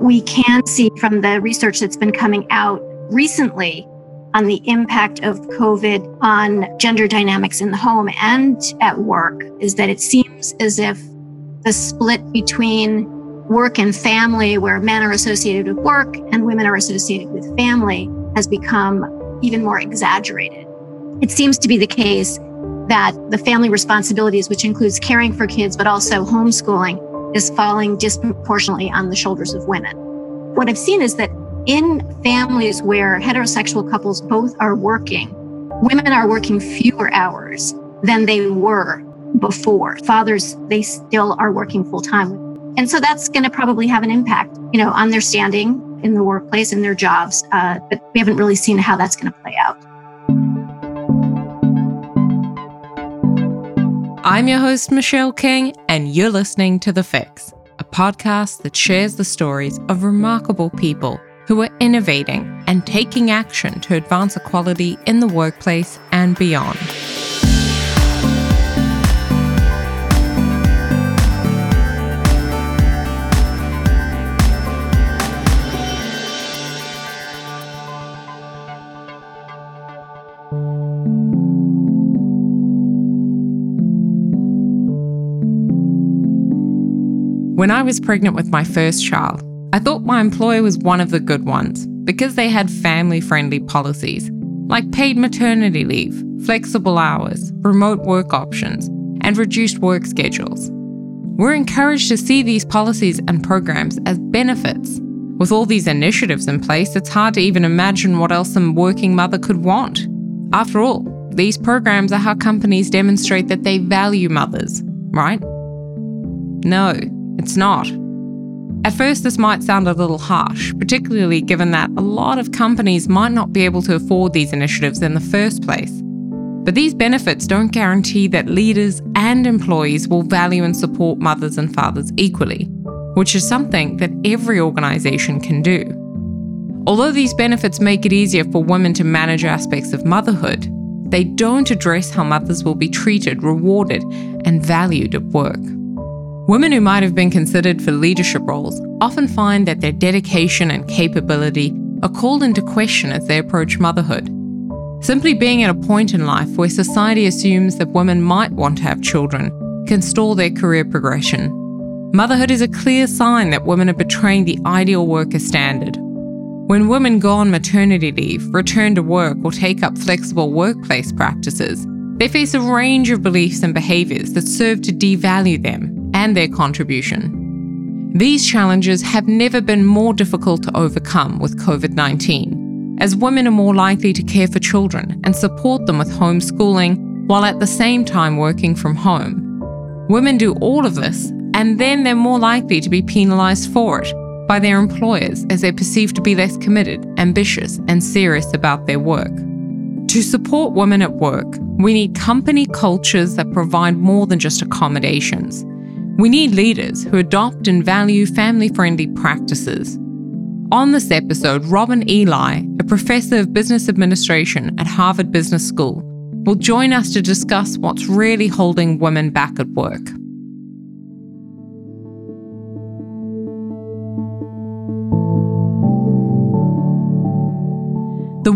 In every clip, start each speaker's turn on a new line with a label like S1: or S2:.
S1: we can see from the research that's been coming out recently on the impact of COVID on gender dynamics in the home and at work is that it seems as if the split between work and family, where men are associated with work and women are associated with family, has become even more exaggerated. It seems to be the case that the family responsibilities, which includes caring for kids, but also homeschooling, is falling disproportionately on the shoulders of women. What I've seen is that in families where heterosexual couples both are working, women are working fewer hours than they were before. Fathers, they still are working full time. And so that's going to probably have an impact, you know, on their standing in the workplace and their jobs. Uh, but we haven't really seen how that's going to play out.
S2: I'm your host, Michelle King, and you're listening to The Fix, a podcast that shares the stories of remarkable people who are innovating and taking action to advance equality in the workplace and beyond. When I was pregnant with my first child, I thought my employer was one of the good ones because they had family friendly policies like paid maternity leave, flexible hours, remote work options, and reduced work schedules. We're encouraged to see these policies and programs as benefits. With all these initiatives in place, it's hard to even imagine what else a working mother could want. After all, these programs are how companies demonstrate that they value mothers, right? No, it's not. At first, this might sound a little harsh, particularly given that a lot of companies might not be able to afford these initiatives in the first place. But these benefits don't guarantee that leaders and employees will value and support mothers and fathers equally, which is something that every organisation can do. Although these benefits make it easier for women to manage aspects of motherhood, they don't address how mothers will be treated, rewarded, and valued at work. Women who might have been considered for leadership roles often find that their dedication and capability are called into question as they approach motherhood. Simply being at a point in life where society assumes that women might want to have children can stall their career progression. Motherhood is a clear sign that women are betraying the ideal worker standard. When women go on maternity leave, return to work, or take up flexible workplace practices, they face a range of beliefs and behaviours that serve to devalue them and their contribution. These challenges have never been more difficult to overcome with COVID 19, as women are more likely to care for children and support them with homeschooling while at the same time working from home. Women do all of this, and then they're more likely to be penalised for it by their employers as they're perceived to be less committed, ambitious, and serious about their work. To support women at work, we need company cultures that provide more than just accommodations. We need leaders who adopt and value family friendly practices. On this episode, Robin Ely, a professor of business administration at Harvard Business School, will join us to discuss what's really holding women back at work.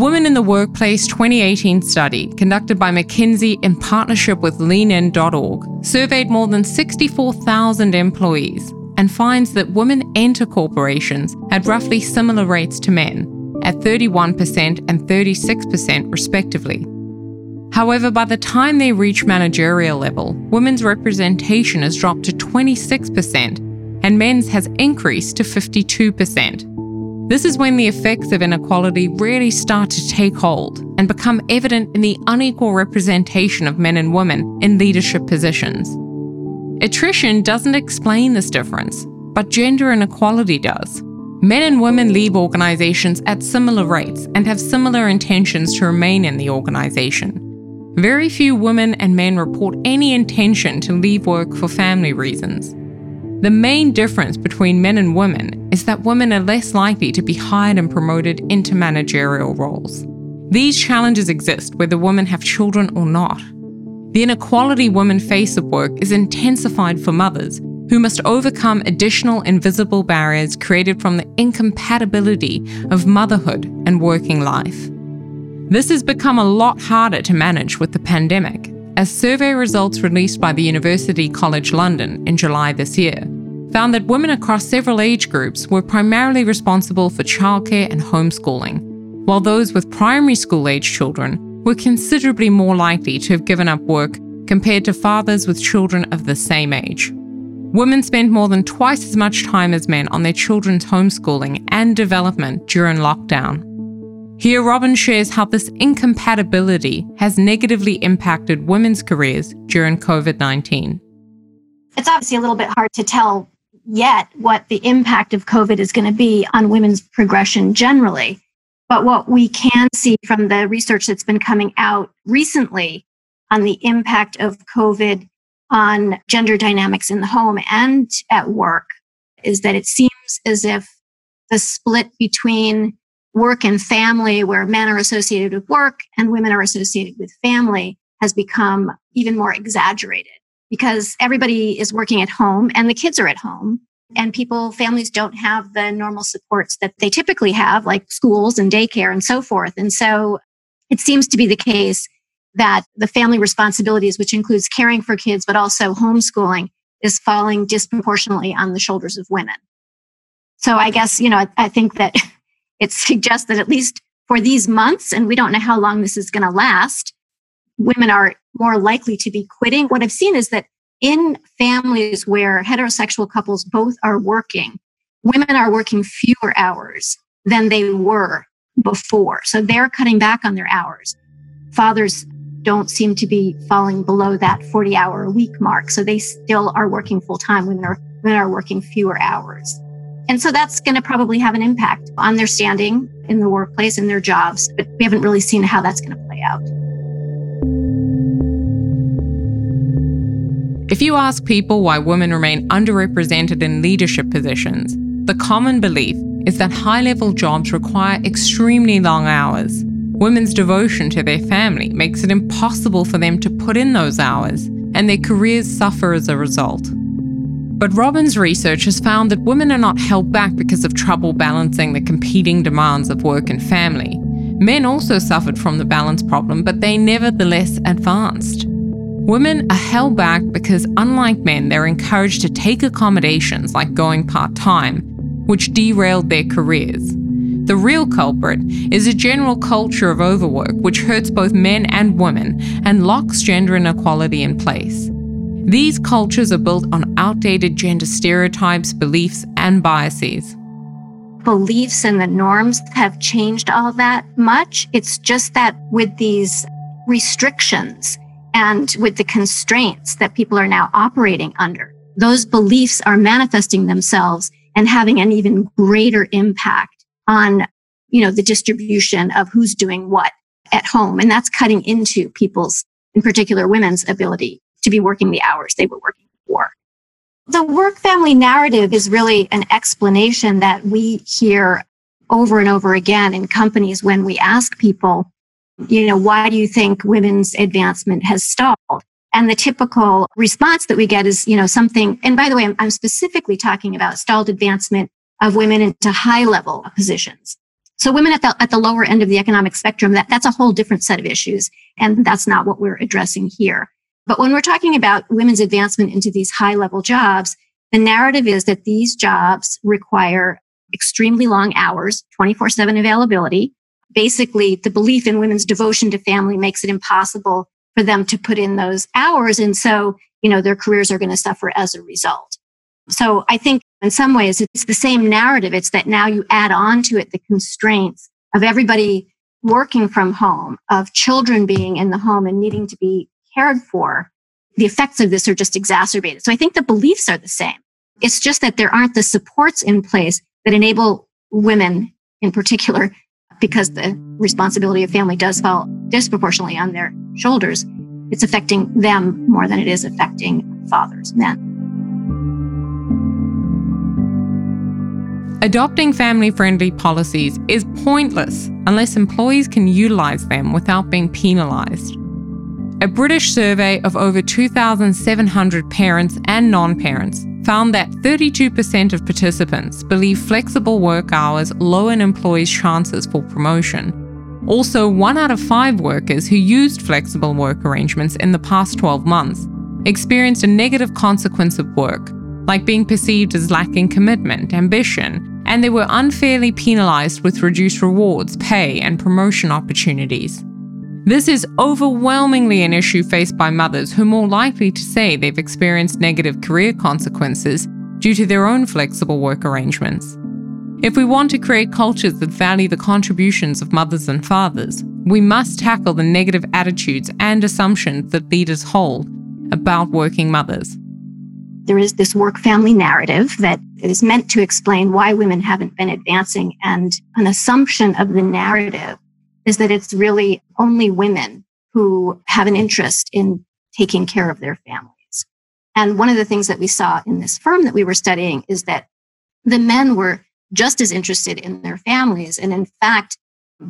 S2: Women in the Workplace 2018 study, conducted by McKinsey in partnership with leanin.org, surveyed more than 64,000 employees and finds that women enter corporations at roughly similar rates to men, at 31% and 36% respectively. However, by the time they reach managerial level, women's representation has dropped to 26% and men's has increased to 52%. This is when the effects of inequality really start to take hold and become evident in the unequal representation of men and women in leadership positions. Attrition doesn't explain this difference, but gender inequality does. Men and women leave organizations at similar rates and have similar intentions to remain in the organization. Very few women and men report any intention to leave work for family reasons. The main difference between men and women is that women are less likely to be hired and promoted into managerial roles. These challenges exist whether women have children or not. The inequality women face at work is intensified for mothers who must overcome additional invisible barriers created from the incompatibility of motherhood and working life. This has become a lot harder to manage with the pandemic, as survey results released by the University College London in July this year found that women across several age groups were primarily responsible for childcare and homeschooling, while those with primary school age children were considerably more likely to have given up work compared to fathers with children of the same age. Women spend more than twice as much time as men on their children's homeschooling and development during lockdown. Here, Robin shares how this incompatibility has negatively impacted women's careers during COVID 19.
S1: It's obviously a little bit hard to tell yet what the impact of COVID is going to be on women's progression generally. But what we can see from the research that's been coming out recently on the impact of COVID on gender dynamics in the home and at work is that it seems as if the split between work and family, where men are associated with work and women are associated with family, has become even more exaggerated because everybody is working at home and the kids are at home and people families don't have the normal supports that they typically have like schools and daycare and so forth and so it seems to be the case that the family responsibilities, which includes caring for kids, but also homeschooling, is falling disproportionately on the shoulders of women. So I guess, you know, I, I think that it suggests that at least for these months, and we don't know how long this is going to last, women are more likely to be quitting. What I've seen is that in families where heterosexual couples both are working, women are working fewer hours than they were before. So they're cutting back on their hours. Fathers don't seem to be falling below that 40 hour a week mark. So they still are working full time when they're, when they're working fewer hours. And so that's going to probably have an impact on their standing in the workplace and their jobs, but we haven't really seen how that's going to play out.
S2: If you ask people why women remain underrepresented in leadership positions, the common belief is that high level jobs require extremely long hours Women's devotion to their family makes it impossible for them to put in those hours, and their careers suffer as a result. But Robin's research has found that women are not held back because of trouble balancing the competing demands of work and family. Men also suffered from the balance problem, but they nevertheless advanced. Women are held back because, unlike men, they're encouraged to take accommodations like going part time, which derailed their careers. The real culprit is a general culture of overwork which hurts both men and women and locks gender inequality in place. These cultures are built on outdated gender stereotypes, beliefs, and biases.
S1: Beliefs and the norms have changed all that much. It's just that with these restrictions and with the constraints that people are now operating under, those beliefs are manifesting themselves and having an even greater impact on, you know, the distribution of who's doing what at home. And that's cutting into people's, in particular women's ability to be working the hours they were working before. The work family narrative is really an explanation that we hear over and over again in companies when we ask people, you know, why do you think women's advancement has stalled? And the typical response that we get is, you know, something, and by the way, I'm, I'm specifically talking about stalled advancement of women into high level positions. So women at the, at the lower end of the economic spectrum, that, that's a whole different set of issues. And that's not what we're addressing here. But when we're talking about women's advancement into these high level jobs, the narrative is that these jobs require extremely long hours, 24 seven availability. Basically, the belief in women's devotion to family makes it impossible for them to put in those hours. And so, you know, their careers are going to suffer as a result. So I think in some ways it's the same narrative. It's that now you add on to it the constraints of everybody working from home, of children being in the home and needing to be cared for. The effects of this are just exacerbated. So I think the beliefs are the same. It's just that there aren't the supports in place that enable women in particular, because the responsibility of family does fall disproportionately on their shoulders. It's affecting them more than it is affecting fathers, men.
S2: Adopting family friendly policies is pointless unless employees can utilise them without being penalised. A British survey of over 2,700 parents and non parents found that 32% of participants believe flexible work hours lower an employee's chances for promotion. Also, one out of five workers who used flexible work arrangements in the past 12 months experienced a negative consequence of work, like being perceived as lacking commitment, ambition, and they were unfairly penalized with reduced rewards, pay, and promotion opportunities. This is overwhelmingly an issue faced by mothers who are more likely to say they've experienced negative career consequences due to their own flexible work arrangements. If we want to create cultures that value the contributions of mothers and fathers, we must tackle the negative attitudes and assumptions that leaders hold about working mothers.
S1: There is this work family narrative that is meant to explain why women haven't been advancing, and an assumption of the narrative is that it's really only women who have an interest in taking care of their families. And one of the things that we saw in this firm that we were studying is that the men were just as interested in their families. And in fact,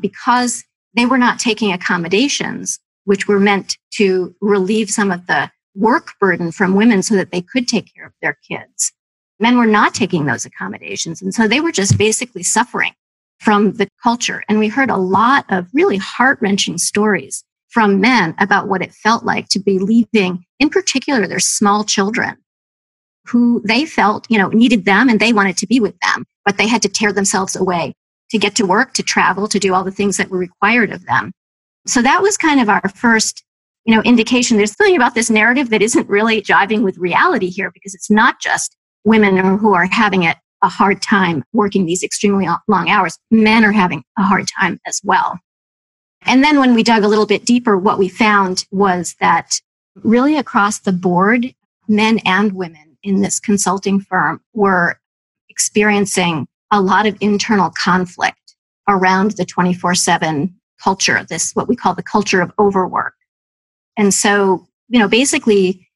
S1: because they were not taking accommodations, which were meant to relieve some of the work burden from women so that they could take care of their kids, men were not taking those accommodations. And so they were just basically suffering from the culture. And we heard a lot of really heart wrenching stories from men about what it felt like to be leaving, in particular, their small children who they felt, you know, needed them and they wanted to be with them, but they had to tear themselves away to get to work, to travel, to do all the things that were required of them. So that was kind of our first, you know, indication. There's something about this narrative that isn't really jiving with reality here because it's not just women who are having it a hard time working these extremely long hours. Men are having a hard time as well. And then when we dug a little bit deeper, what we found was that really across the board, men and women in this consulting firm were experiencing a lot of internal conflict around the 24 7 culture, this what we call the culture of overwork. And so, you know, basically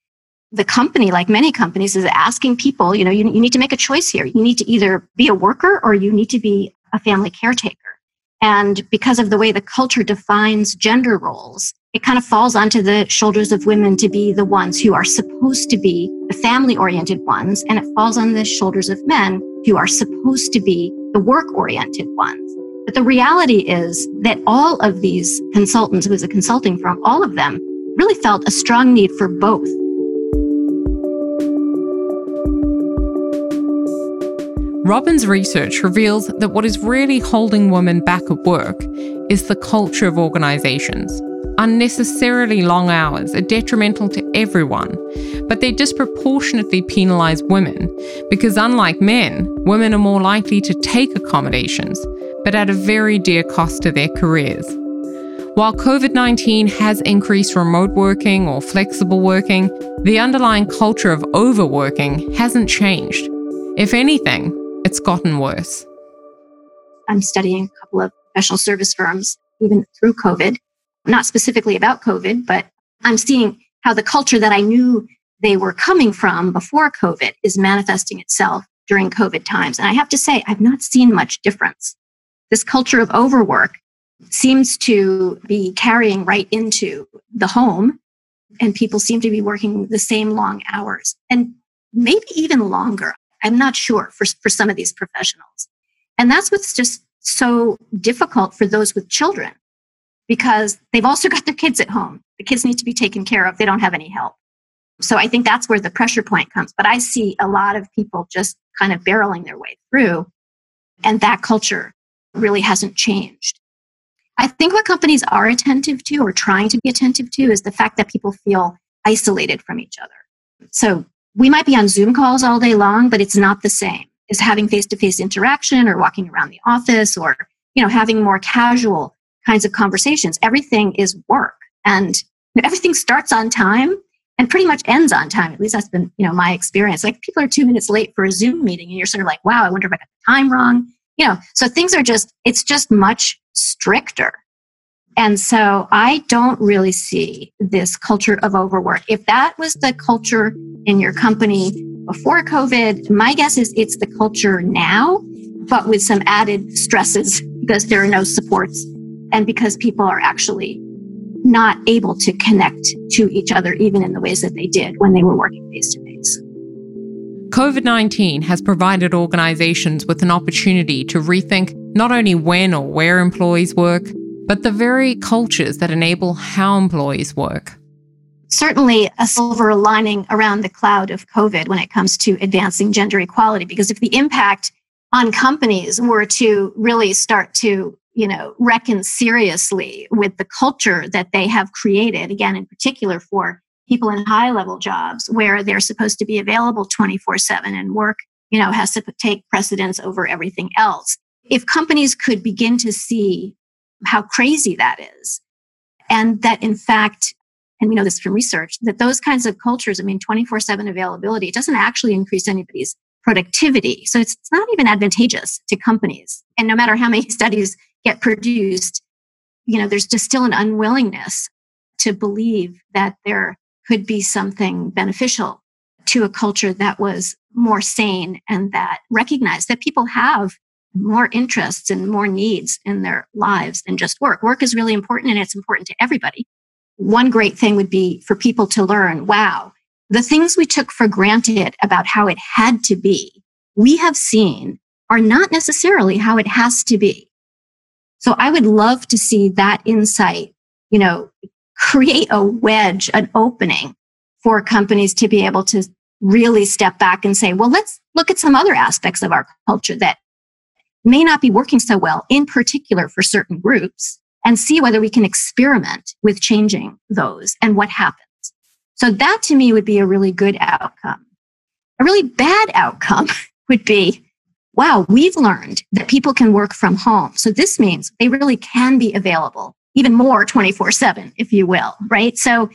S1: the company, like many companies, is asking people, you know, you, you need to make a choice here. You need to either be a worker or you need to be a family caretaker. And because of the way the culture defines gender roles, it kind of falls onto the shoulders of women to be the ones who are supposed to be the family oriented ones. And it falls on the shoulders of men who are supposed to be the work oriented ones. But the reality is that all of these consultants, who was a consulting firm, all of them really felt a strong need for both
S2: Robin's research reveals that what is really holding women back at work is the culture of organisations. Unnecessarily long hours are detrimental to everyone, but they disproportionately penalise women because, unlike men, women are more likely to take accommodations, but at a very dear cost to their careers. While COVID 19 has increased remote working or flexible working, the underlying culture of overworking hasn't changed. If anything, it's gotten worse.
S1: I'm studying a couple of professional service firms, even through COVID, not specifically about COVID, but I'm seeing how the culture that I knew they were coming from before COVID is manifesting itself during COVID times. And I have to say, I've not seen much difference. This culture of overwork seems to be carrying right into the home, and people seem to be working the same long hours and maybe even longer. I'm not sure for, for some of these professionals. And that's what's just so difficult for those with children because they've also got their kids at home. The kids need to be taken care of. They don't have any help. So I think that's where the pressure point comes. But I see a lot of people just kind of barreling their way through, and that culture really hasn't changed. I think what companies are attentive to or trying to be attentive to is the fact that people feel isolated from each other. So we might be on Zoom calls all day long, but it's not the same as having face to face interaction or walking around the office or, you know, having more casual kinds of conversations. Everything is work and everything starts on time and pretty much ends on time. At least that's been, you know, my experience. Like people are two minutes late for a Zoom meeting and you're sort of like, wow, I wonder if I got the time wrong. You know, so things are just, it's just much stricter. And so I don't really see this culture of overwork. If that was the culture in your company before COVID, my guess is it's the culture now, but with some added stresses because there are no supports and because people are actually not able to connect to each other even in the ways that they did when they were working face to face.
S2: COVID 19 has provided organisations with an opportunity to rethink not only when or where employees work, but the very cultures that enable how employees work.
S1: Certainly, a silver lining around the cloud of COVID when it comes to advancing gender equality, because if the impact on companies were to really start to you know reckon seriously with the culture that they have created again in particular for people in high level jobs where they're supposed to be available 24 7 and work you know has to take precedence over everything else if companies could begin to see how crazy that is. And that in fact and we know this from research that those kinds of cultures i mean 24 7 availability it doesn't actually increase anybody's productivity. So it's, it's not even advantageous to companies. And no matter how many studies get produced you know there's just still an unwillingness to believe that there could be something beneficial to a culture that was more sane and that recognized that people have more interests and more needs in their lives than just work. Work is really important and it's important to everybody. One great thing would be for people to learn, wow, the things we took for granted about how it had to be, we have seen are not necessarily how it has to be. So I would love to see that insight, you know, create a wedge, an opening for companies to be able to really step back and say, well, let's look at some other aspects of our culture that may not be working so well, in particular for certain groups, and see whether we can experiment with changing those and what happens. So that to me would be a really good outcome. A really bad outcome would be, wow, we've learned that people can work from home. So this means they really can be available even more 24 7, if you will, right? So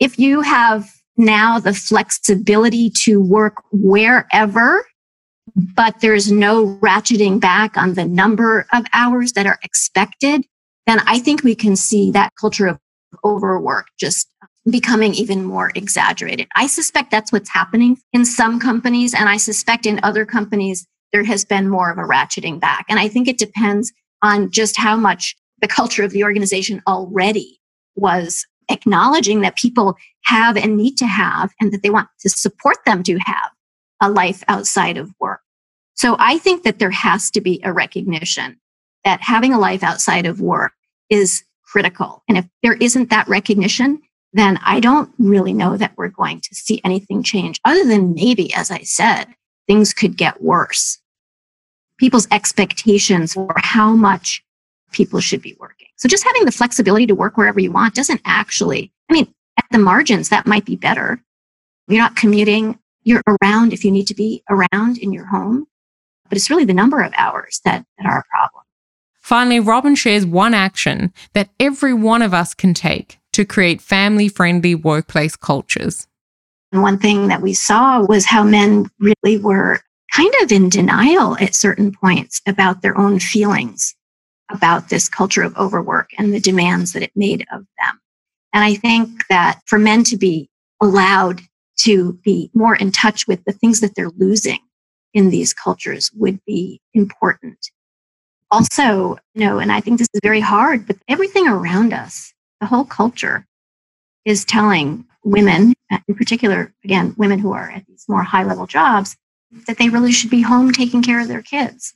S1: if you have now the flexibility to work wherever, but there's no ratcheting back on the number of hours that are expected, then I think we can see that culture of overwork just becoming even more exaggerated. I suspect that's what's happening in some companies. And I suspect in other companies, there has been more of a ratcheting back. And I think it depends on just how much the culture of the organization already was acknowledging that people have and need to have and that they want to support them to have a life outside of work. So I think that there has to be a recognition that having a life outside of work is critical. And if there isn't that recognition, then I don't really know that we're going to see anything change other than maybe, as I said, things could get worse. People's expectations for how much people should be working. So just having the flexibility to work wherever you want doesn't actually, I mean, at the margins, that might be better. You're not commuting, you're around if you need to be around in your home. But it's really the number of hours that, that are a problem.
S2: Finally, Robin shares one action that every one of us can take to create family friendly workplace cultures.
S1: One thing that we saw was how men really were kind of in denial at certain points about their own feelings about this culture of overwork and the demands that it made of them. And I think that for men to be allowed to be more in touch with the things that they're losing in these cultures would be important. Also, you know, and I think this is very hard, but everything around us, the whole culture is telling women, in particular, again, women who are at these more high level jobs, that they really should be home taking care of their kids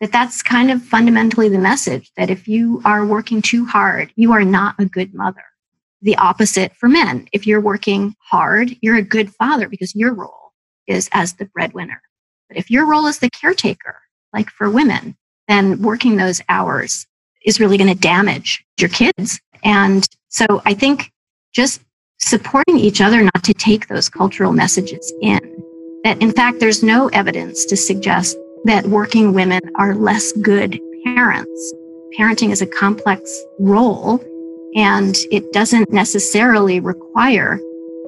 S1: that that's kind of fundamentally the message that if you are working too hard, you are not a good mother. The opposite for men. If you're working hard, you're a good father because your role is as the breadwinner. But if your role is the caretaker, like for women, then working those hours is really going to damage your kids. And so I think just supporting each other not to take those cultural messages in. That in fact, there's no evidence to suggest that working women are less good parents. Parenting is a complex role, and it doesn't necessarily require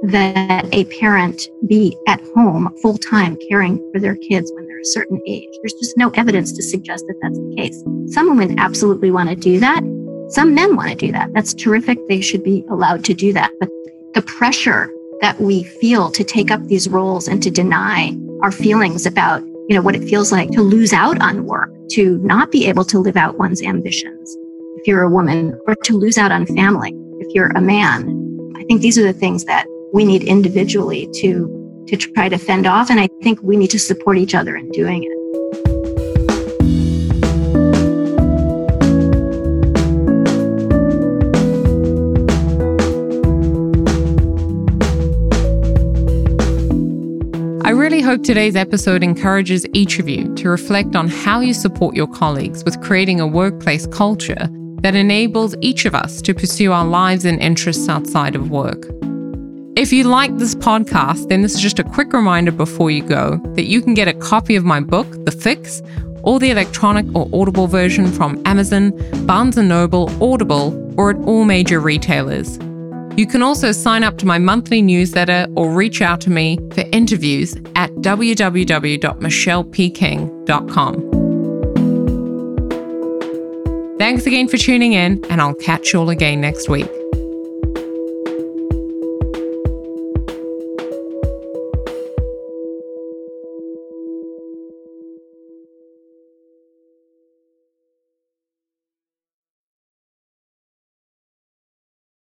S1: that a parent be at home full time caring for their kids when they're a certain age. There's just no evidence to suggest that that's the case. Some women absolutely want to do that. Some men want to do that. That's terrific. They should be allowed to do that. But the pressure that we feel to take up these roles and to deny our feelings about you know, what it feels like to lose out on work, to not be able to live out one's ambitions if you're a woman, or to lose out on family if you're a man. I think these are the things that we need individually to to try to fend off. And I think we need to support each other in doing it.
S2: I really hope today's episode encourages each of you to reflect on how you support your colleagues with creating a workplace culture that enables each of us to pursue our lives and interests outside of work. If you like this podcast, then this is just a quick reminder before you go that you can get a copy of my book, The Fix, or the electronic or audible version from Amazon, Barnes & Noble, Audible, or at all major retailers. You can also sign up to my monthly newsletter or reach out to me for interviews at www.michellepking.com. Thanks again for tuning in, and I'll catch you all again next week.